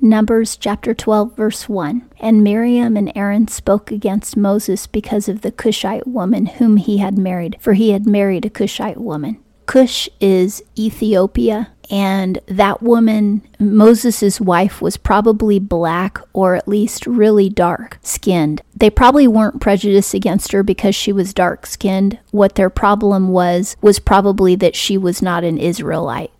Numbers chapter 12, verse 1. And Miriam and Aaron spoke against Moses because of the Cushite woman whom he had married, for he had married a Cushite woman. Cush is Ethiopia, and that woman, Moses' wife, was probably black or at least really dark skinned. They probably weren't prejudiced against her because she was dark skinned. What their problem was, was probably that she was not an Israelite.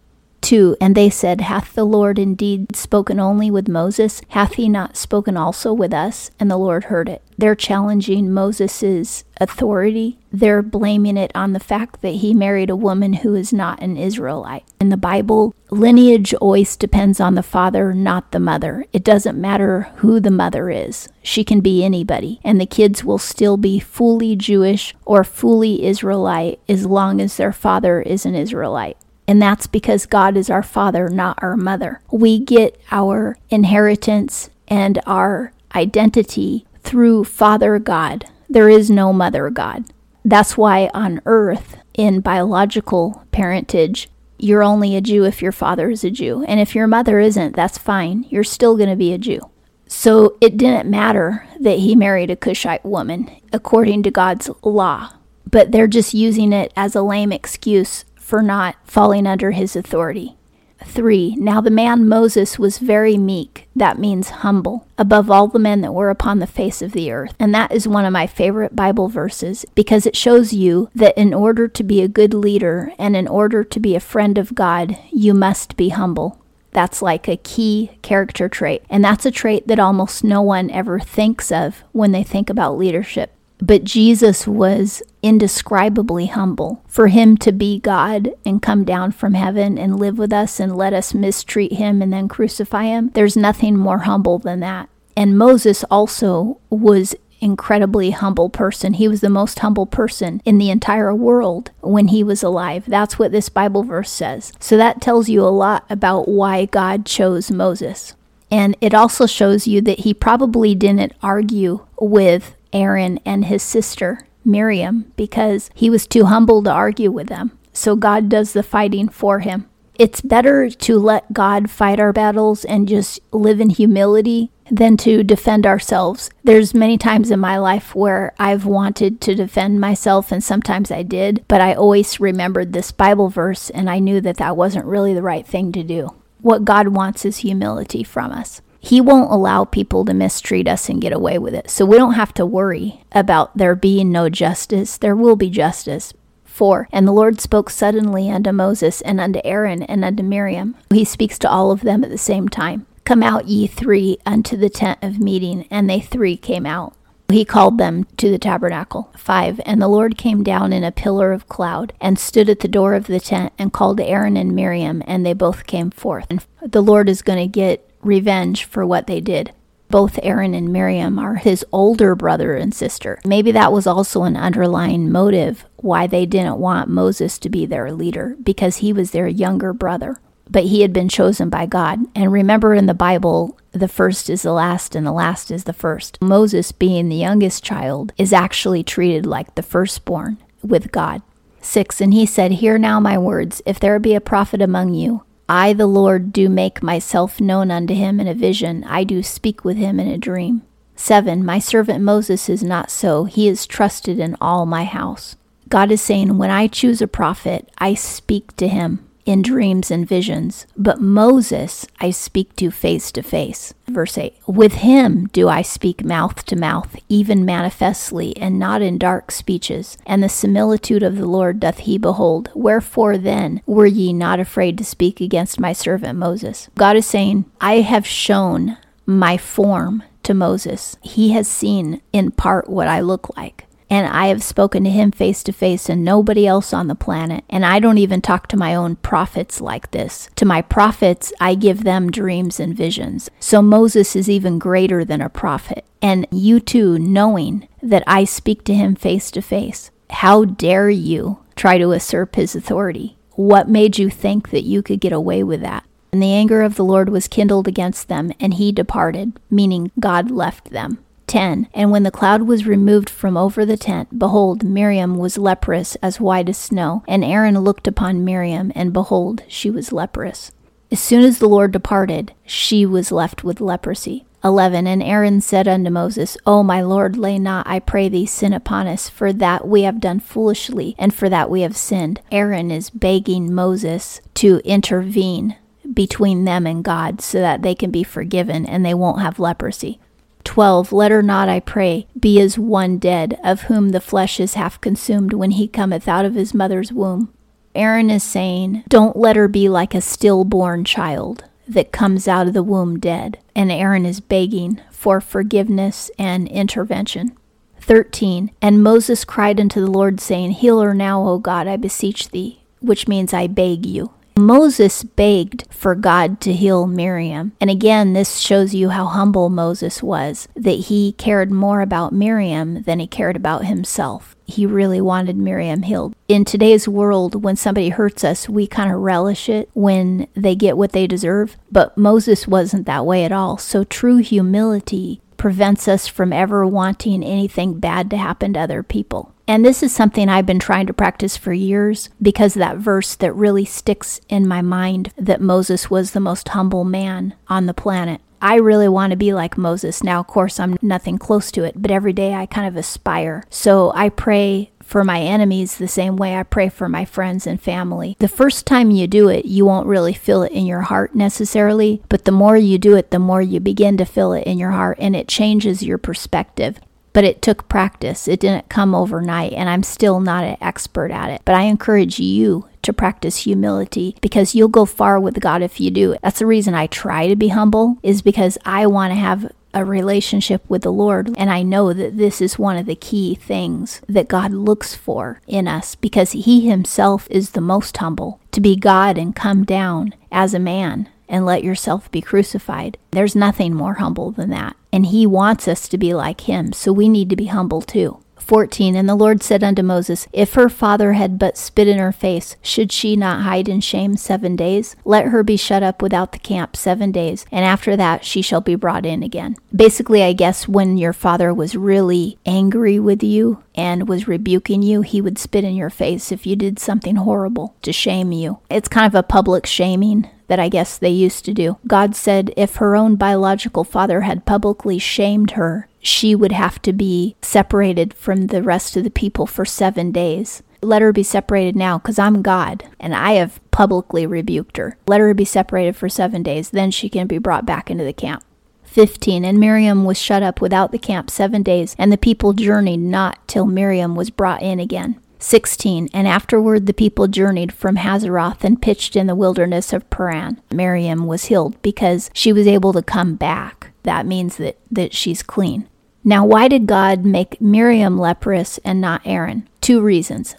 2. And they said, Hath the Lord indeed spoken only with Moses? Hath he not spoken also with us? And the Lord heard it. They're challenging Moses' authority. They're blaming it on the fact that he married a woman who is not an Israelite. In the Bible, lineage always depends on the father, not the mother. It doesn't matter who the mother is, she can be anybody, and the kids will still be fully Jewish or fully Israelite as long as their father is an Israelite. And that's because God is our father, not our mother. We get our inheritance and our identity through Father God. There is no mother God. That's why on earth, in biological parentage, you're only a Jew if your father is a Jew. And if your mother isn't, that's fine. You're still going to be a Jew. So it didn't matter that he married a Cushite woman according to God's law. But they're just using it as a lame excuse for not falling under his authority. 3. Now the man Moses was very meek, that means humble, above all the men that were upon the face of the earth. And that is one of my favorite Bible verses because it shows you that in order to be a good leader and in order to be a friend of God, you must be humble. That's like a key character trait. And that's a trait that almost no one ever thinks of when they think about leadership. But Jesus was indescribably humble. For him to be God and come down from heaven and live with us and let us mistreat him and then crucify him, there's nothing more humble than that. And Moses also was incredibly humble person. He was the most humble person in the entire world when he was alive. That's what this Bible verse says. So that tells you a lot about why God chose Moses. And it also shows you that he probably didn't argue with Aaron and his sister Miriam because he was too humble to argue with them. So God does the fighting for him. It's better to let God fight our battles and just live in humility than to defend ourselves. There's many times in my life where I've wanted to defend myself and sometimes I did, but I always remembered this Bible verse and I knew that that wasn't really the right thing to do. What God wants is humility from us. He won't allow people to mistreat us and get away with it. So we don't have to worry about there being no justice. There will be justice. 4. And the Lord spoke suddenly unto Moses and unto Aaron and unto Miriam. He speaks to all of them at the same time. Come out, ye three, unto the tent of meeting. And they three came out. He called them to the tabernacle. 5. And the Lord came down in a pillar of cloud, and stood at the door of the tent, and called Aaron and Miriam, and they both came forth. And the Lord is going to get revenge for what they did. Both Aaron and Miriam are his older brother and sister. Maybe that was also an underlying motive why they didn't want Moses to be their leader, because he was their younger brother. But he had been chosen by God. And remember in the Bible, the first is the last and the last is the first. Moses, being the youngest child, is actually treated like the firstborn with God. 6. And he said, Hear now my words. If there be a prophet among you, I, the Lord, do make myself known unto him in a vision, I do speak with him in a dream. 7. My servant Moses is not so, he is trusted in all my house. God is saying, When I choose a prophet, I speak to him in dreams and visions, but Moses I speak to face to face. Verse 8 With him do I speak mouth to mouth, even manifestly, and not in dark speeches. And the similitude of the Lord doth he behold. Wherefore then were ye not afraid to speak against my servant Moses? God is saying, I have shown my form to Moses. He has seen in part what I look like and I have spoken to him face to face and nobody else on the planet. And I don't even talk to my own prophets like this. To my prophets, I give them dreams and visions. So Moses is even greater than a prophet. And you too, knowing that I speak to him face to face, how dare you try to usurp his authority? What made you think that you could get away with that? And the anger of the Lord was kindled against them, and he departed, meaning God left them. 10 And when the cloud was removed from over the tent, behold, Miriam was leprous as white as snow. And Aaron looked upon Miriam, and behold, she was leprous. As soon as the Lord departed, she was left with leprosy. 11 And Aaron said unto Moses, O my Lord, lay not, I pray thee, sin upon us, for that we have done foolishly, and for that we have sinned. Aaron is begging Moses to intervene between them and God so that they can be forgiven and they won't have leprosy. 12 Let her not, I pray, be as one dead, of whom the flesh is half consumed when he cometh out of his mother's womb. Aaron is saying, Don't let her be like a stillborn child that comes out of the womb dead. And Aaron is begging for forgiveness and intervention. 13. And Moses cried unto the Lord, saying, Heal her now, O God, I beseech thee, which means I beg you. Moses begged for God to heal Miriam. And again, this shows you how humble Moses was, that he cared more about Miriam than he cared about himself. He really wanted Miriam healed. In today's world, when somebody hurts us, we kind of relish it when they get what they deserve. But Moses wasn't that way at all. So true humility prevents us from ever wanting anything bad to happen to other people. And this is something I've been trying to practice for years because that verse that really sticks in my mind that Moses was the most humble man on the planet. I really want to be like Moses. Now, of course, I'm nothing close to it, but every day I kind of aspire. So I pray for my enemies the same way I pray for my friends and family. The first time you do it, you won't really feel it in your heart necessarily, but the more you do it, the more you begin to feel it in your heart and it changes your perspective but it took practice. It didn't come overnight, and I'm still not an expert at it. But I encourage you to practice humility because you'll go far with God if you do. That's the reason I try to be humble, is because I want to have a relationship with the Lord. And I know that this is one of the key things that God looks for in us because He Himself is the most humble. To be God and come down as a man and let yourself be crucified. There's nothing more humble than that. And he wants us to be like him, so we need to be humble too. 14 And the Lord said unto Moses, If her father had but spit in her face, should she not hide in shame seven days? Let her be shut up without the camp seven days, and after that she shall be brought in again. Basically, I guess when your father was really angry with you and was rebuking you, he would spit in your face if you did something horrible to shame you. It's kind of a public shaming that I guess they used to do. God said if her own biological father had publicly shamed her, she would have to be separated from the rest of the people for seven days. Let her be separated now, because I'm God, and I have publicly rebuked her. Let her be separated for seven days, then she can be brought back into the camp. 15 And Miriam was shut up without the camp seven days, and the people journeyed not till Miriam was brought in again. 16. And afterward the people journeyed from Hazeroth and pitched in the wilderness of Paran. Miriam was healed because she was able to come back. That means that, that she's clean. Now, why did God make Miriam leprous and not Aaron? Two reasons.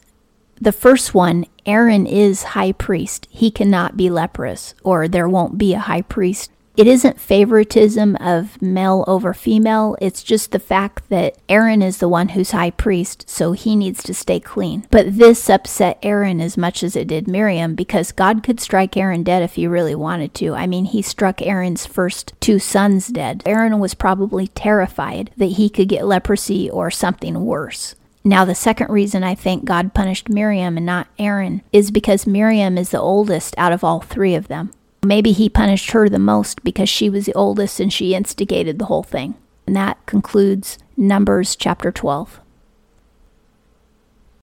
The first one, Aaron is high priest. He cannot be leprous, or there won't be a high priest it isn't favoritism of male over female, it's just the fact that Aaron is the one who's high priest, so he needs to stay clean. But this upset Aaron as much as it did Miriam because God could strike Aaron dead if he really wanted to. I mean, he struck Aaron's first two sons dead. Aaron was probably terrified that he could get leprosy or something worse. Now, the second reason I think God punished Miriam and not Aaron is because Miriam is the oldest out of all three of them. Maybe he punished her the most because she was the oldest and she instigated the whole thing. And that concludes Numbers chapter 12.